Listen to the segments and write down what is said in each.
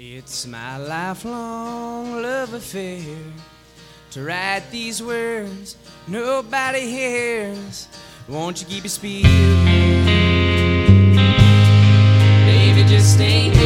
It's my lifelong love affair to write these words nobody hears. Won't you keep your speed? Baby, just stay.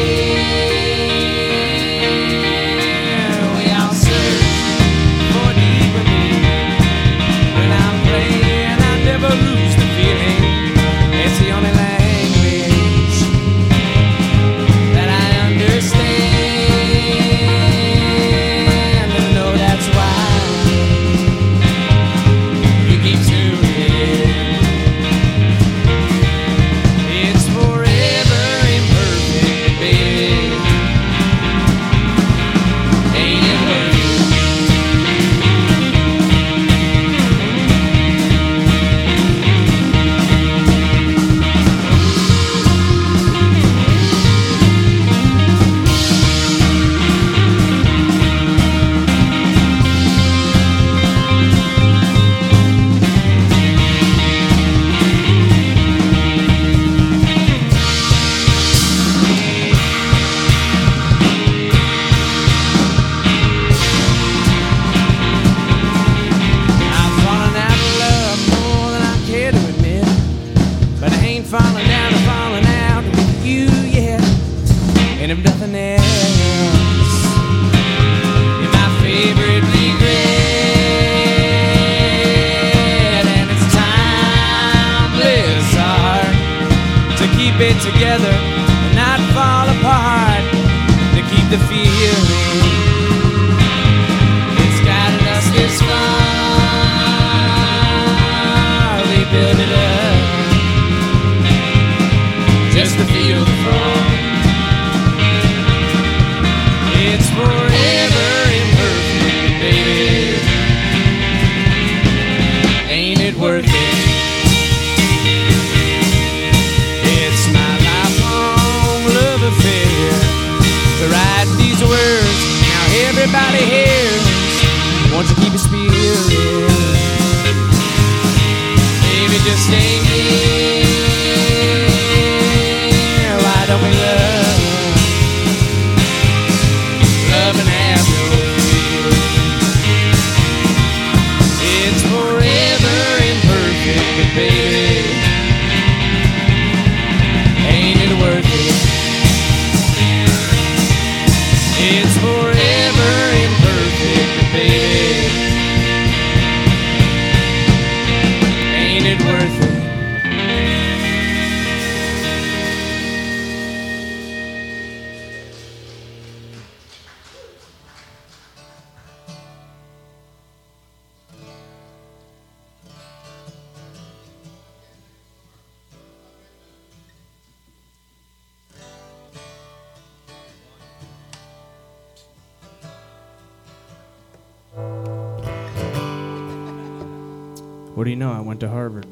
to Harvard.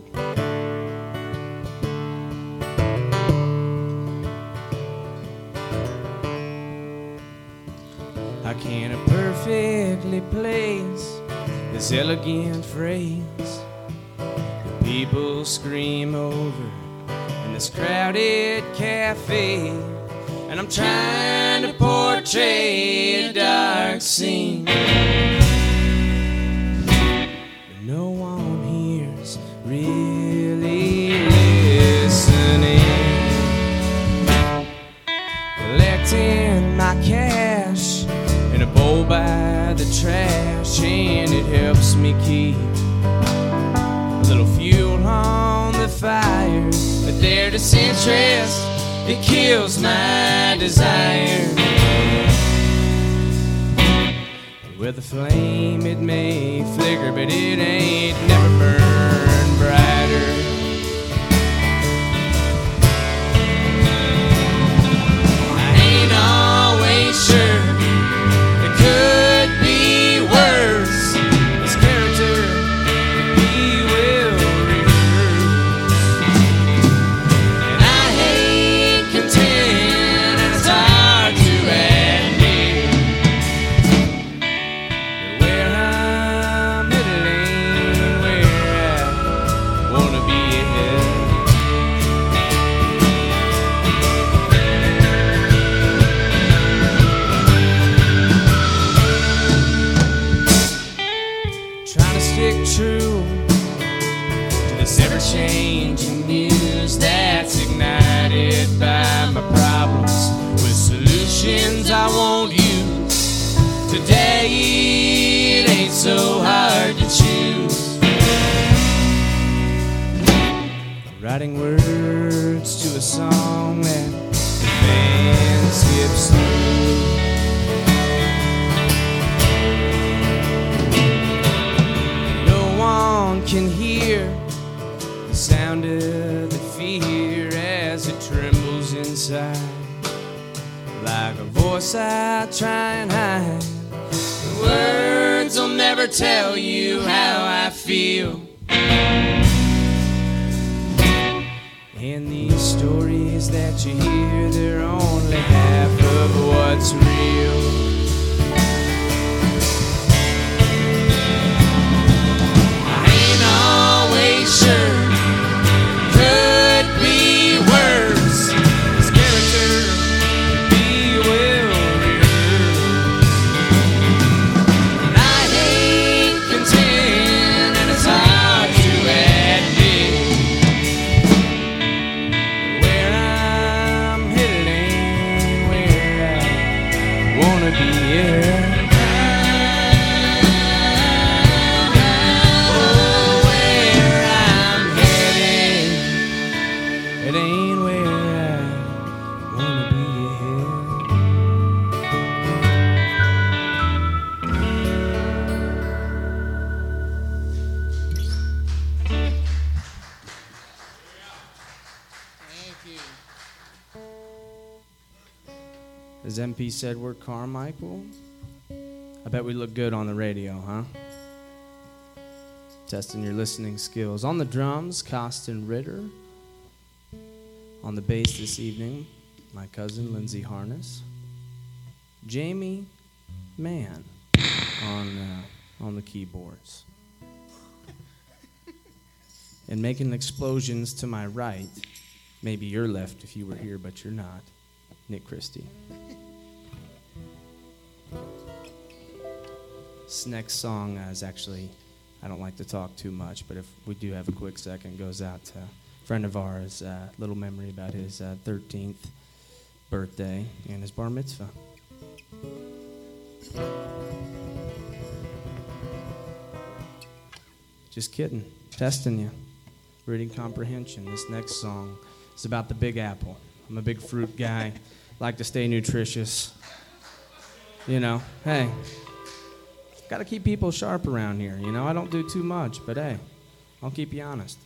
How can a perfectly place this elegant phrase that people scream over in this crowded cafe? interest, it kills my desire. With a flame, it may flicker, but it ain't never. Writing words to a song that the band skips through. No one can hear the sound of the fear as it trembles inside. Like a voice I try and hide. The words will never tell you how I feel. That you hear, they're only half of what's real. MP said, we're Carmichael. I bet we look good on the radio, huh? Testing your listening skills. On the drums, Costin Ritter. On the bass this evening, my cousin Lindsay Harness. Jamie Mann on, uh, on the keyboards. And making explosions to my right, maybe your left if you were here, but you're not, Nick Christie. This next song is actually, I don't like to talk too much, but if we do have a quick second, goes out to a friend of ours, uh, little memory about his uh, 13th birthday and his bar mitzvah. Just kidding, testing you. Reading comprehension. This next song is about the Big Apple. I'm a big fruit guy, like to stay nutritious. You know, hey, got to keep people sharp around here. You know, I don't do too much, but hey, I'll keep you honest.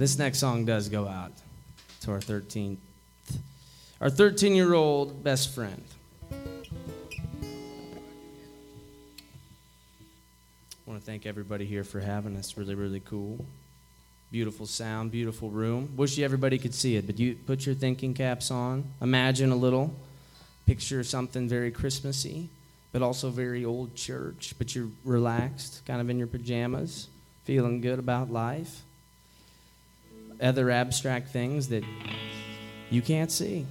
this next song does go out to our 13th, our 13 year old best friend. I want to thank everybody here for having us. Really, really cool. Beautiful sound, beautiful room. Wish you everybody could see it, but you put your thinking caps on. Imagine a little. Picture something very Christmassy, but also very old church. But you're relaxed, kind of in your pajamas, feeling good about life other abstract things that you can't see.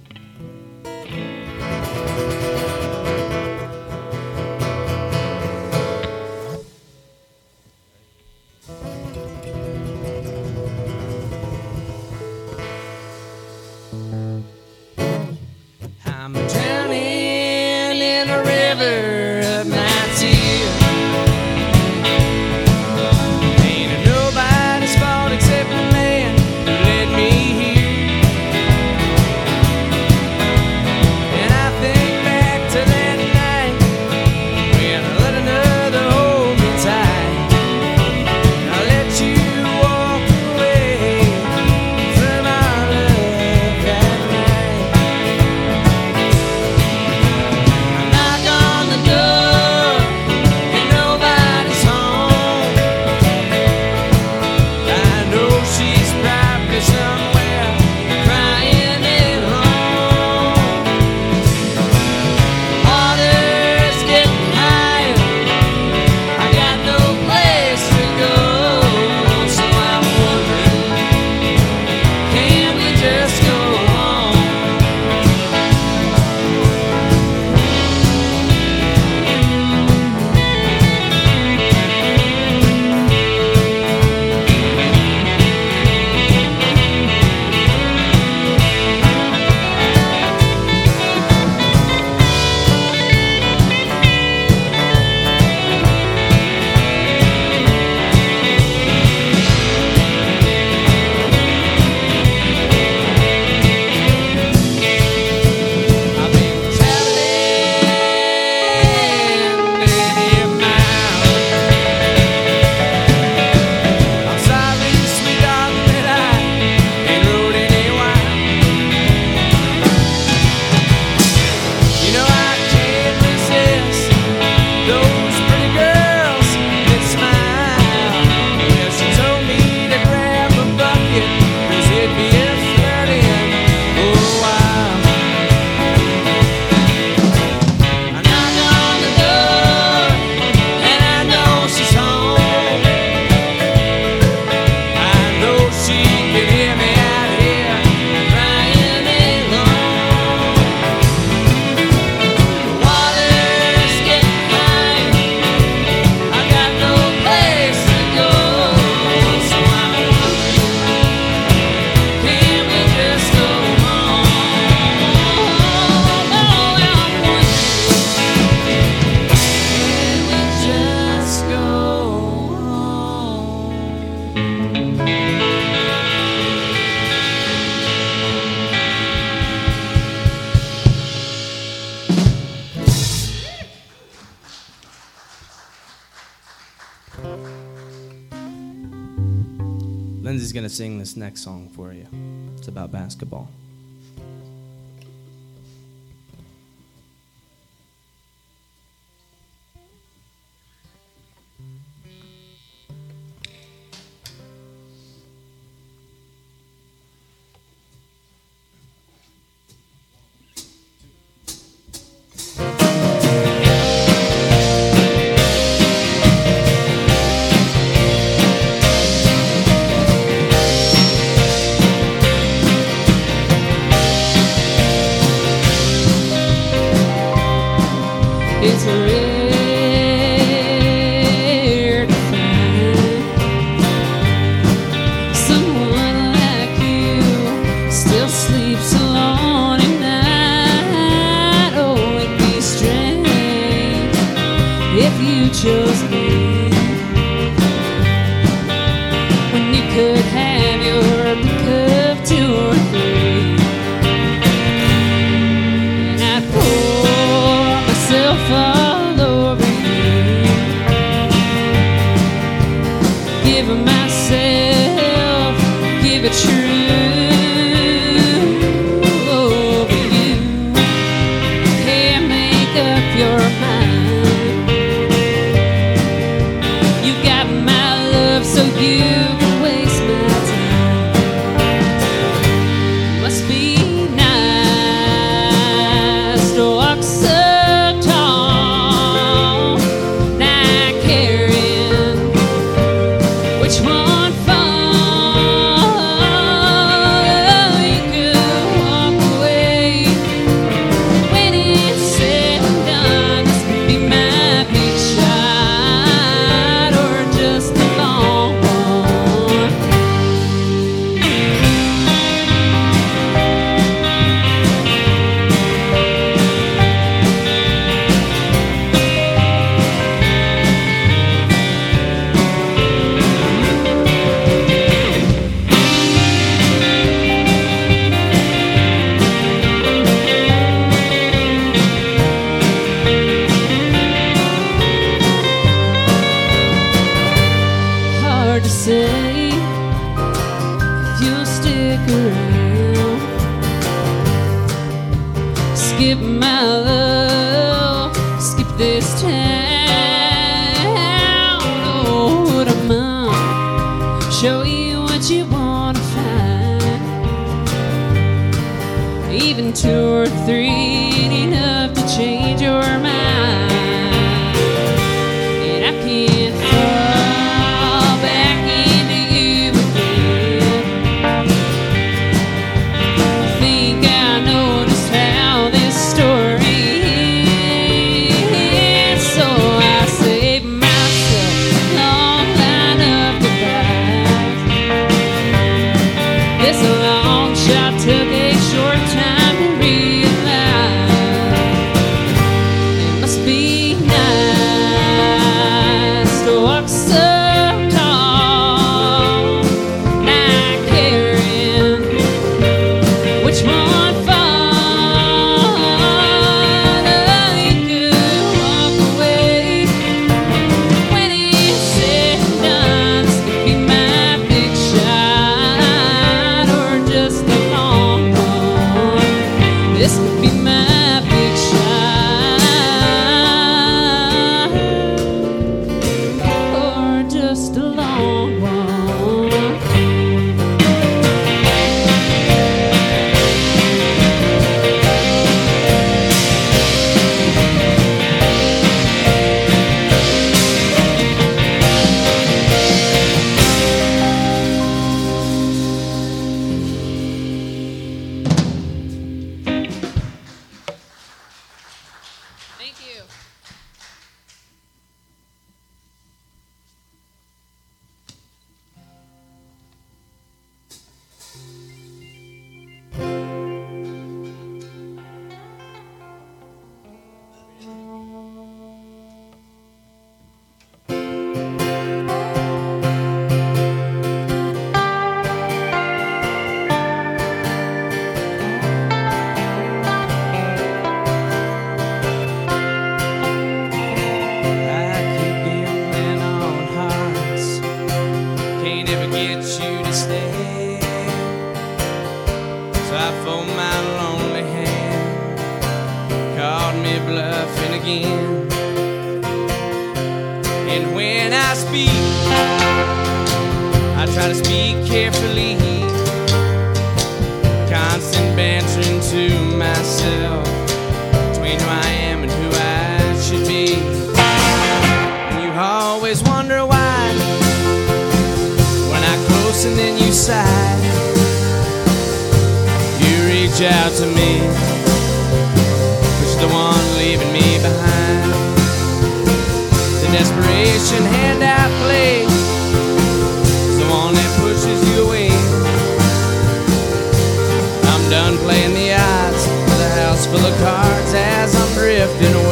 as I'm drifting away.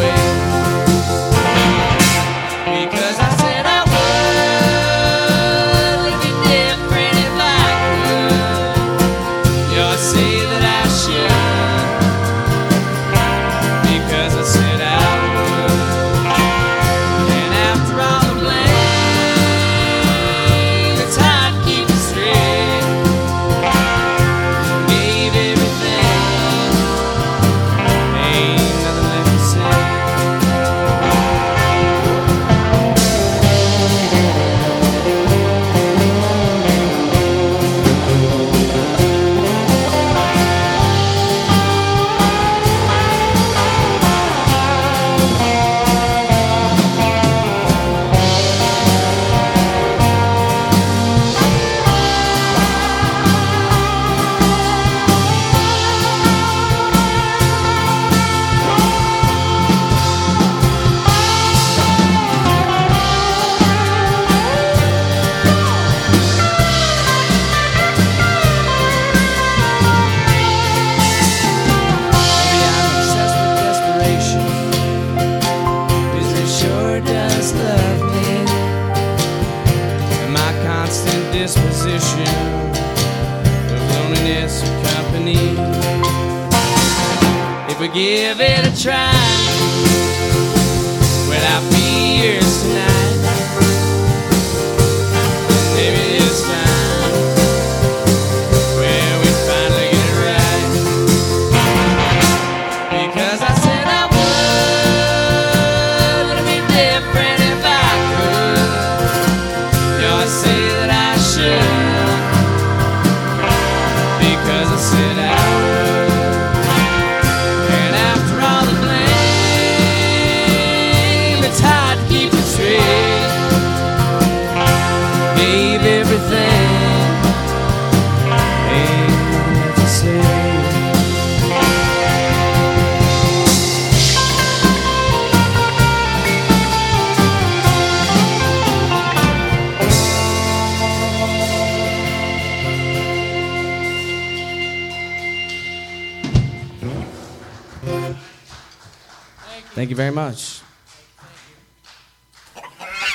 very much.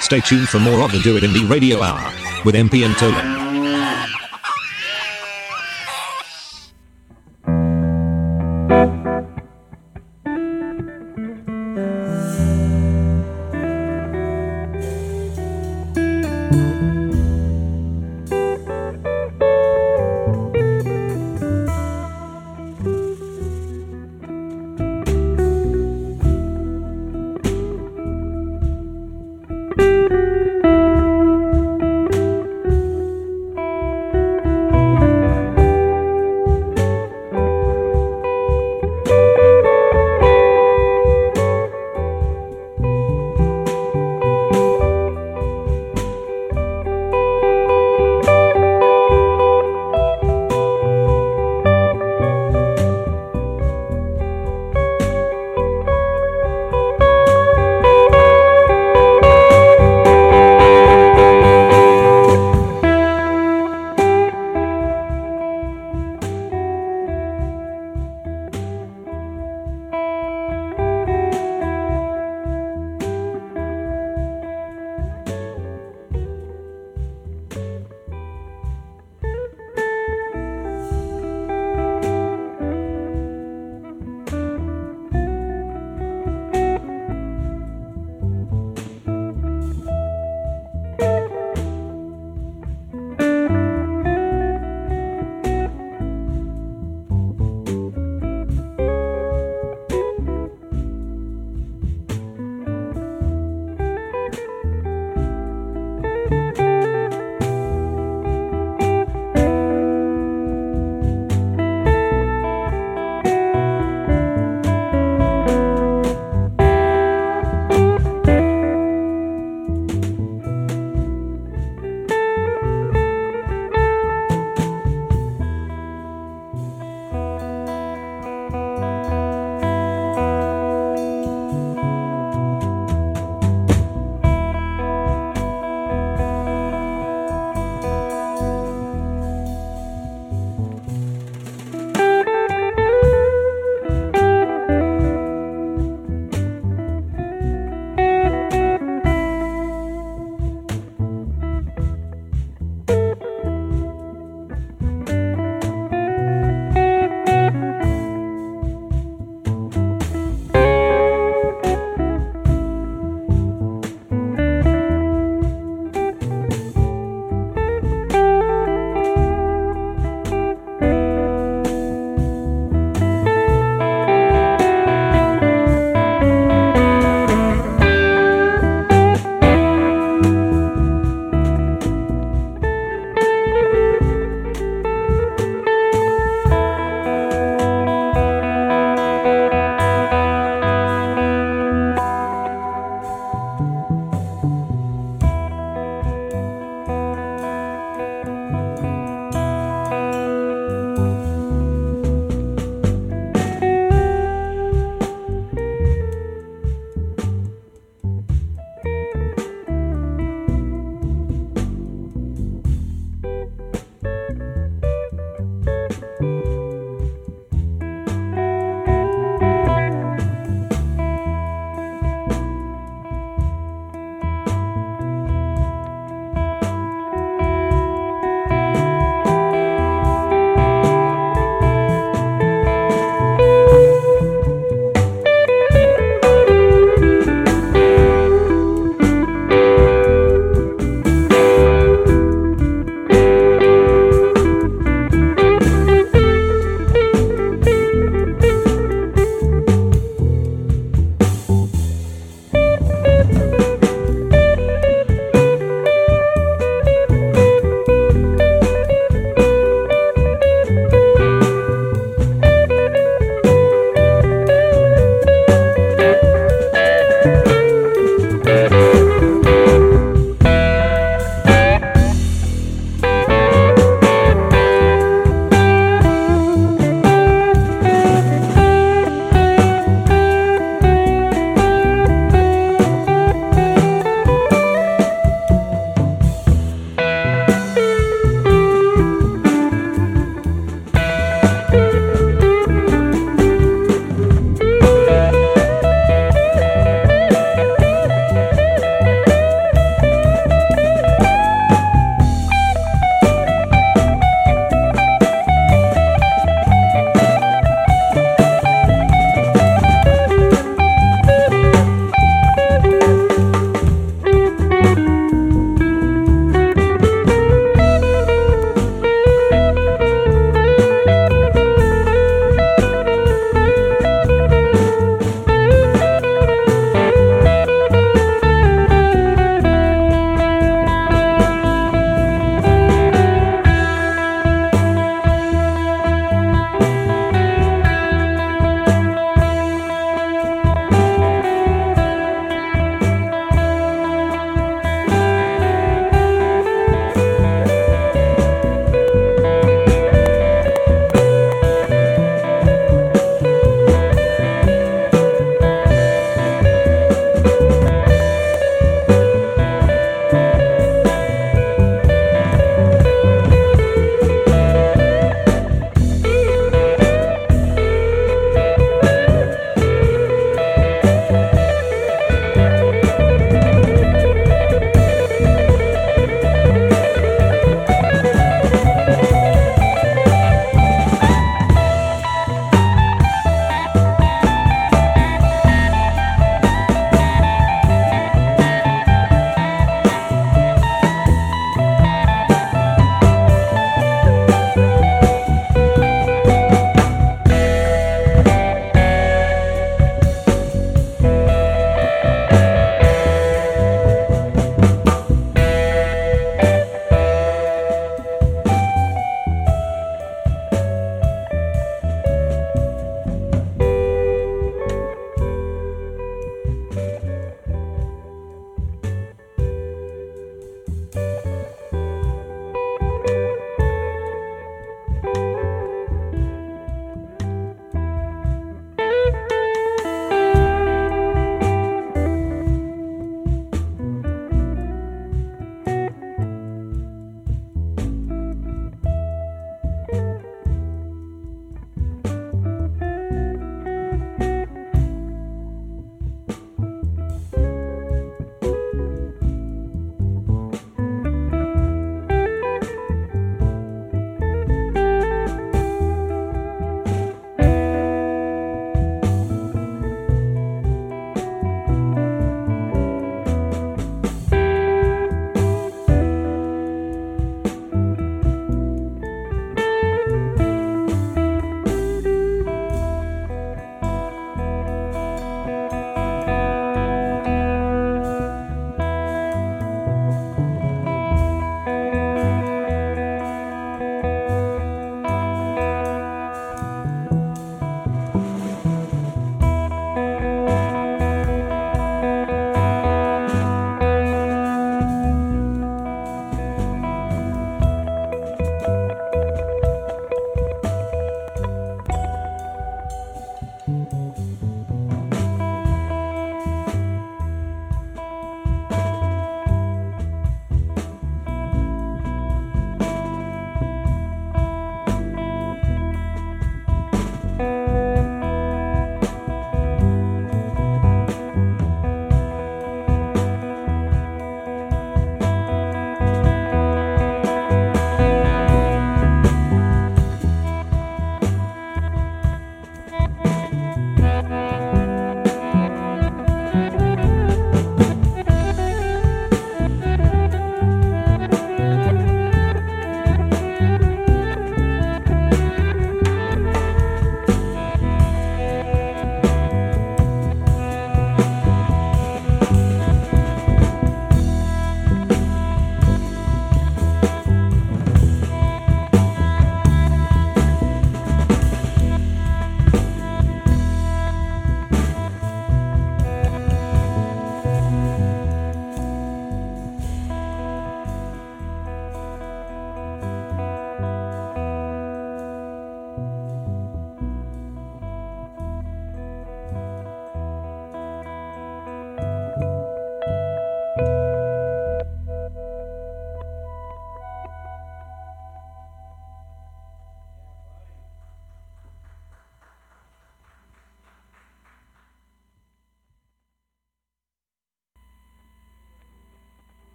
Stay tuned for more of the DoitIndy Radio Hour with MP and Tolan.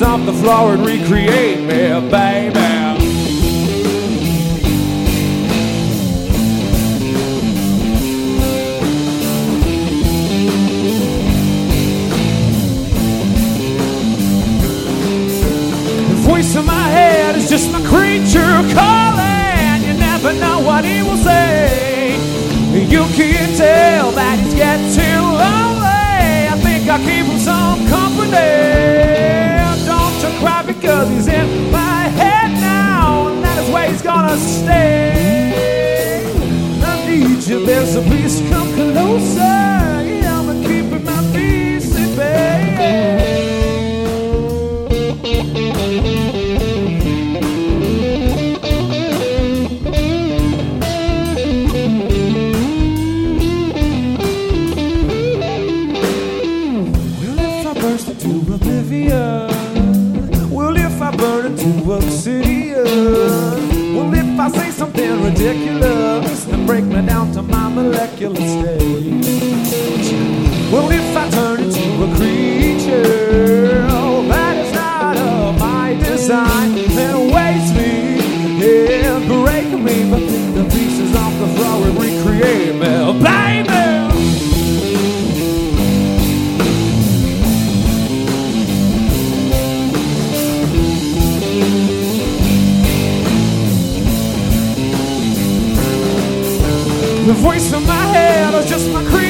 pieces off the flower and recreate me, baby. voice in my head is just my creature. I need you There's a please come closer. ridiculous to break me down to my molecular state. Well, if I turn into a creature oh, That is not of my design Then waste me, yeah, break me But the pieces off the floor and recreate me Bang! The voice in my head is just my creed.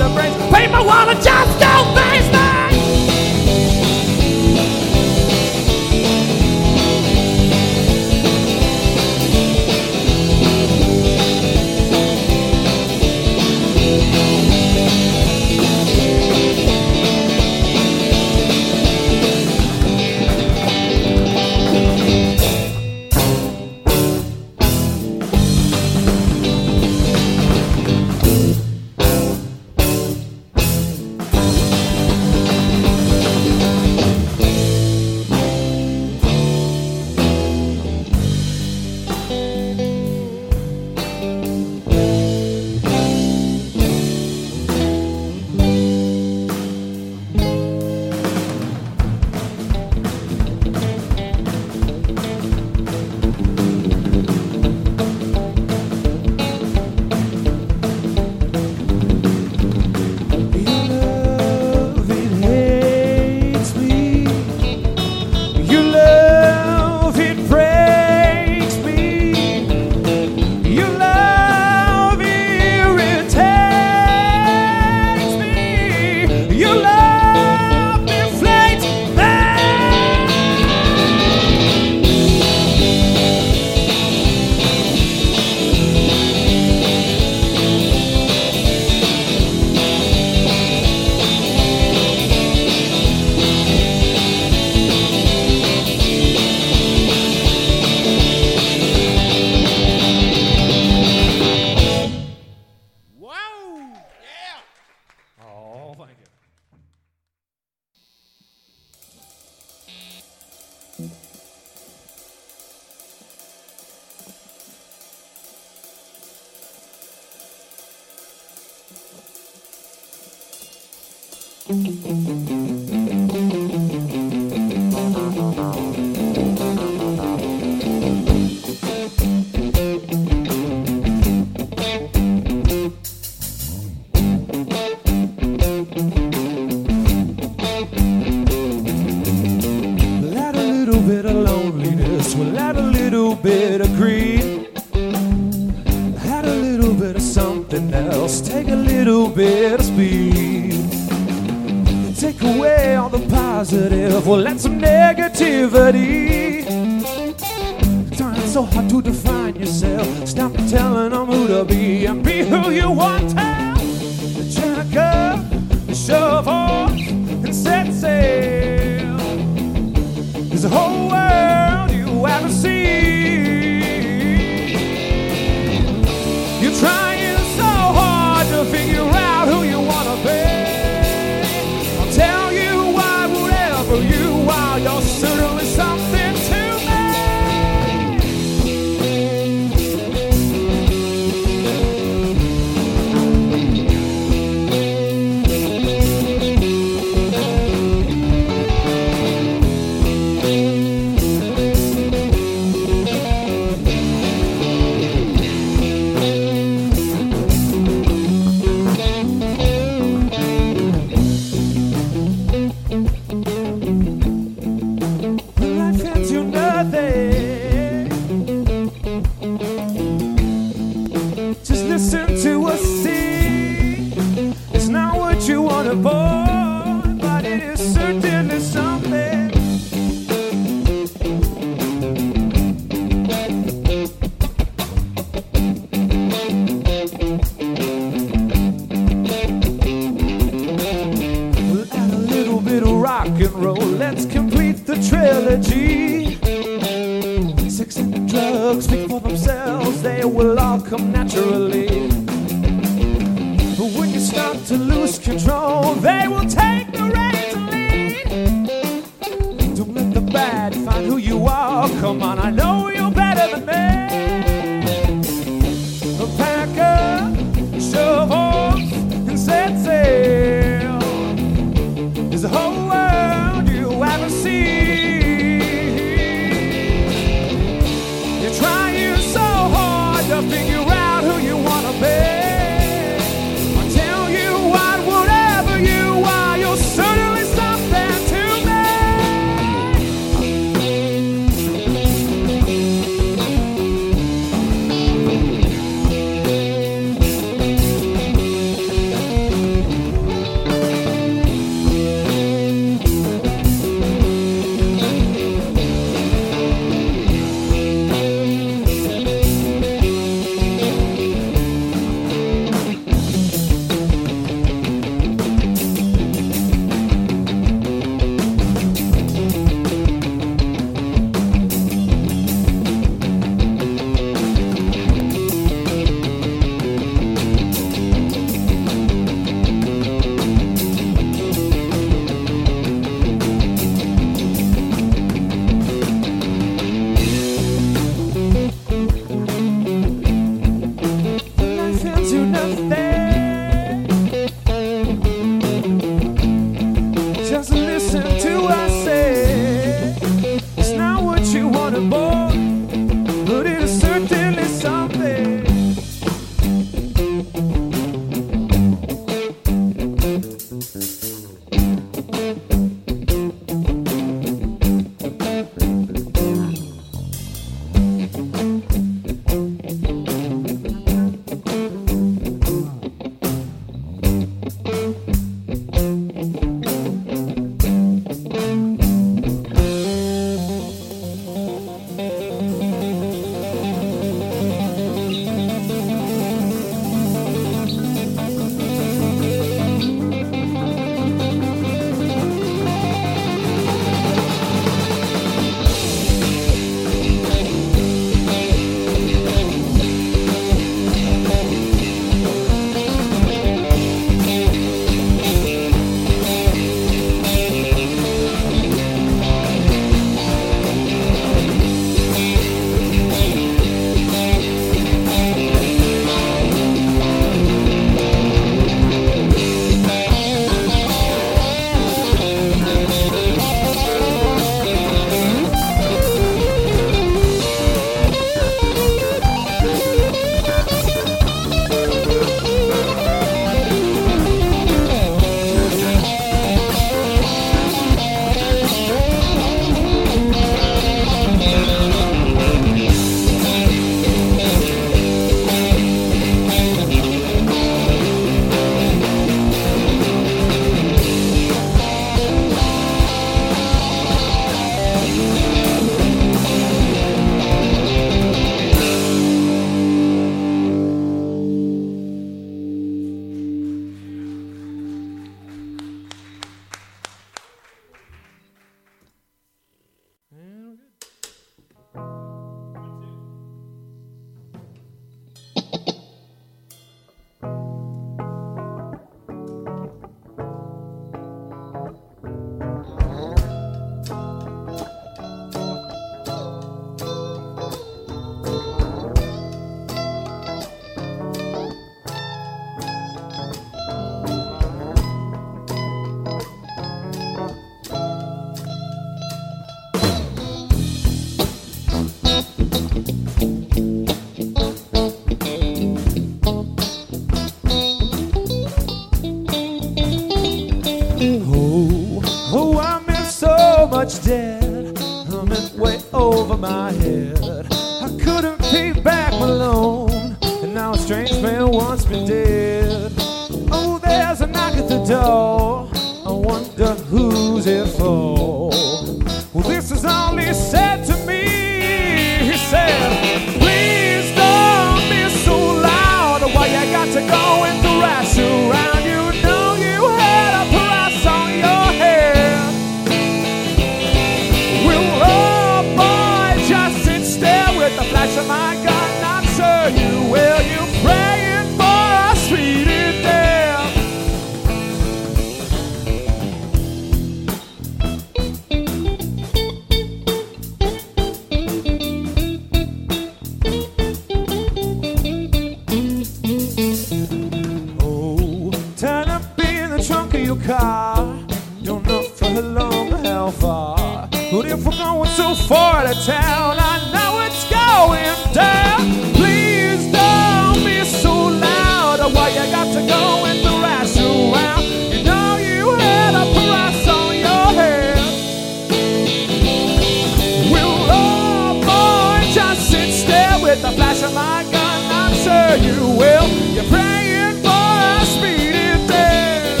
with the flash of my gun, I'm sure you will. You're praying for a speedy death.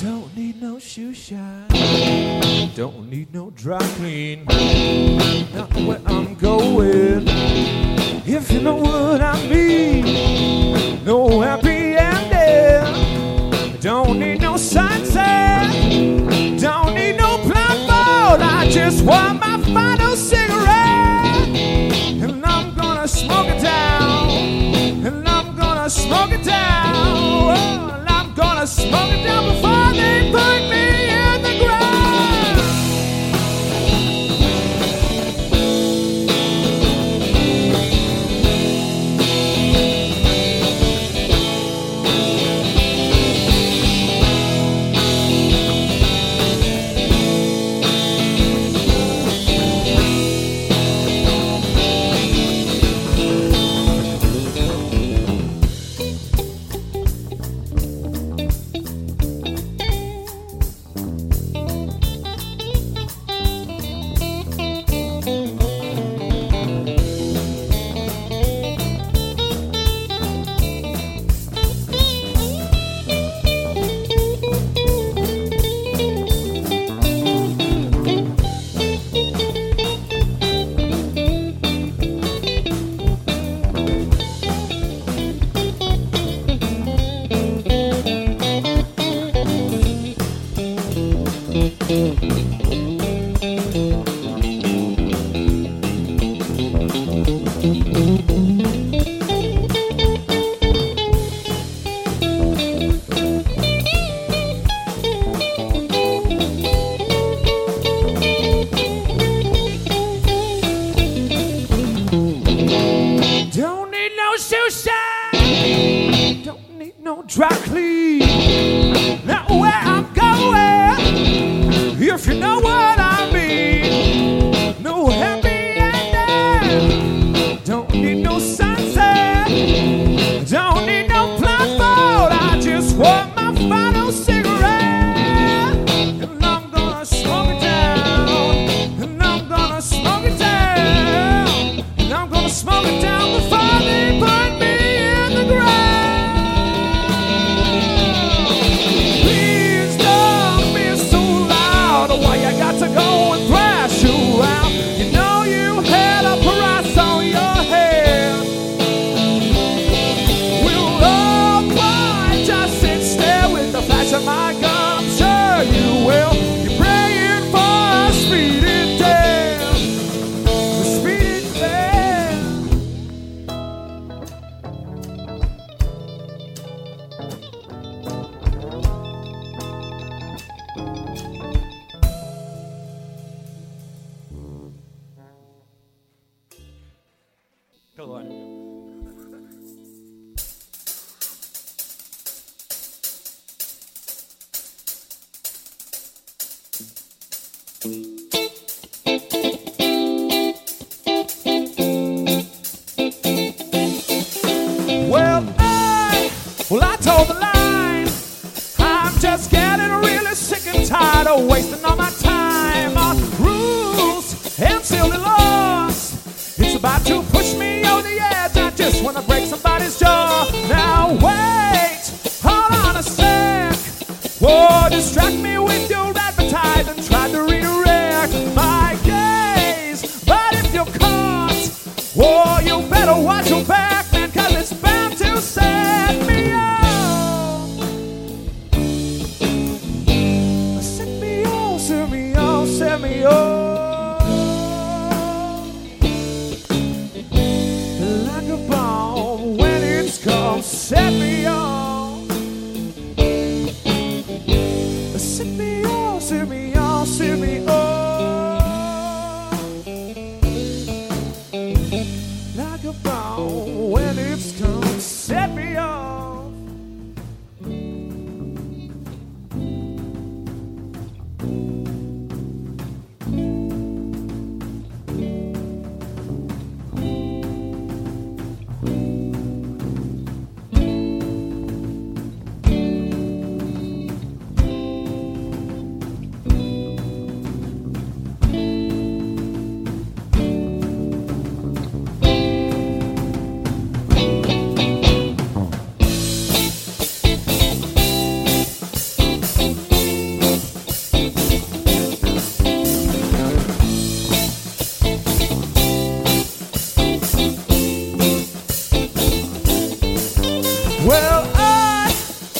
Don't need no shoe shine. Don't need no dry clean. Not where I'm going. If you know what I mean. No happy ending. Don't need no sunset. Don't need no platform. I just want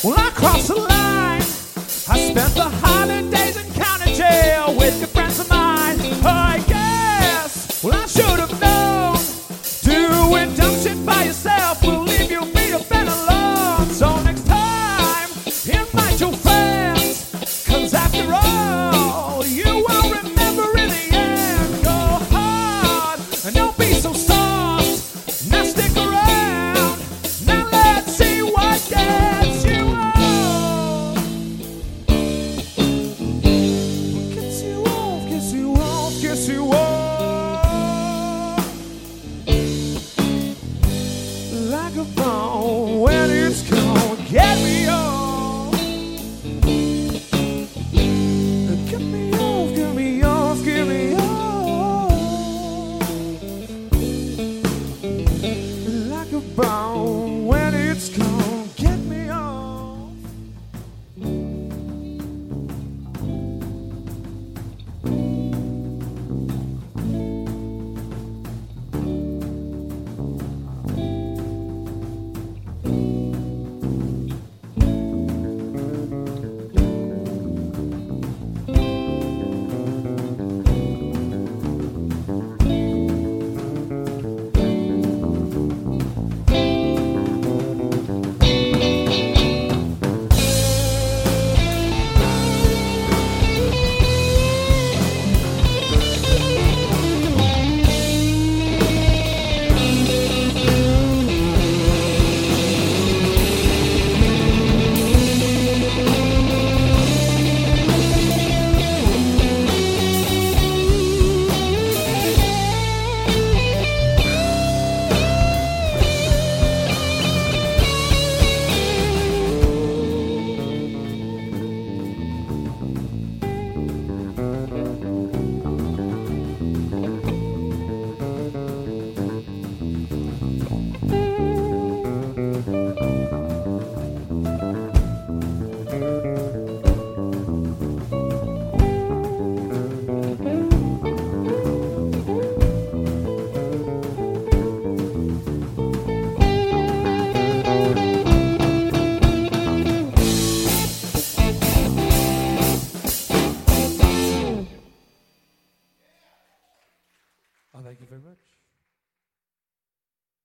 When I cross the line.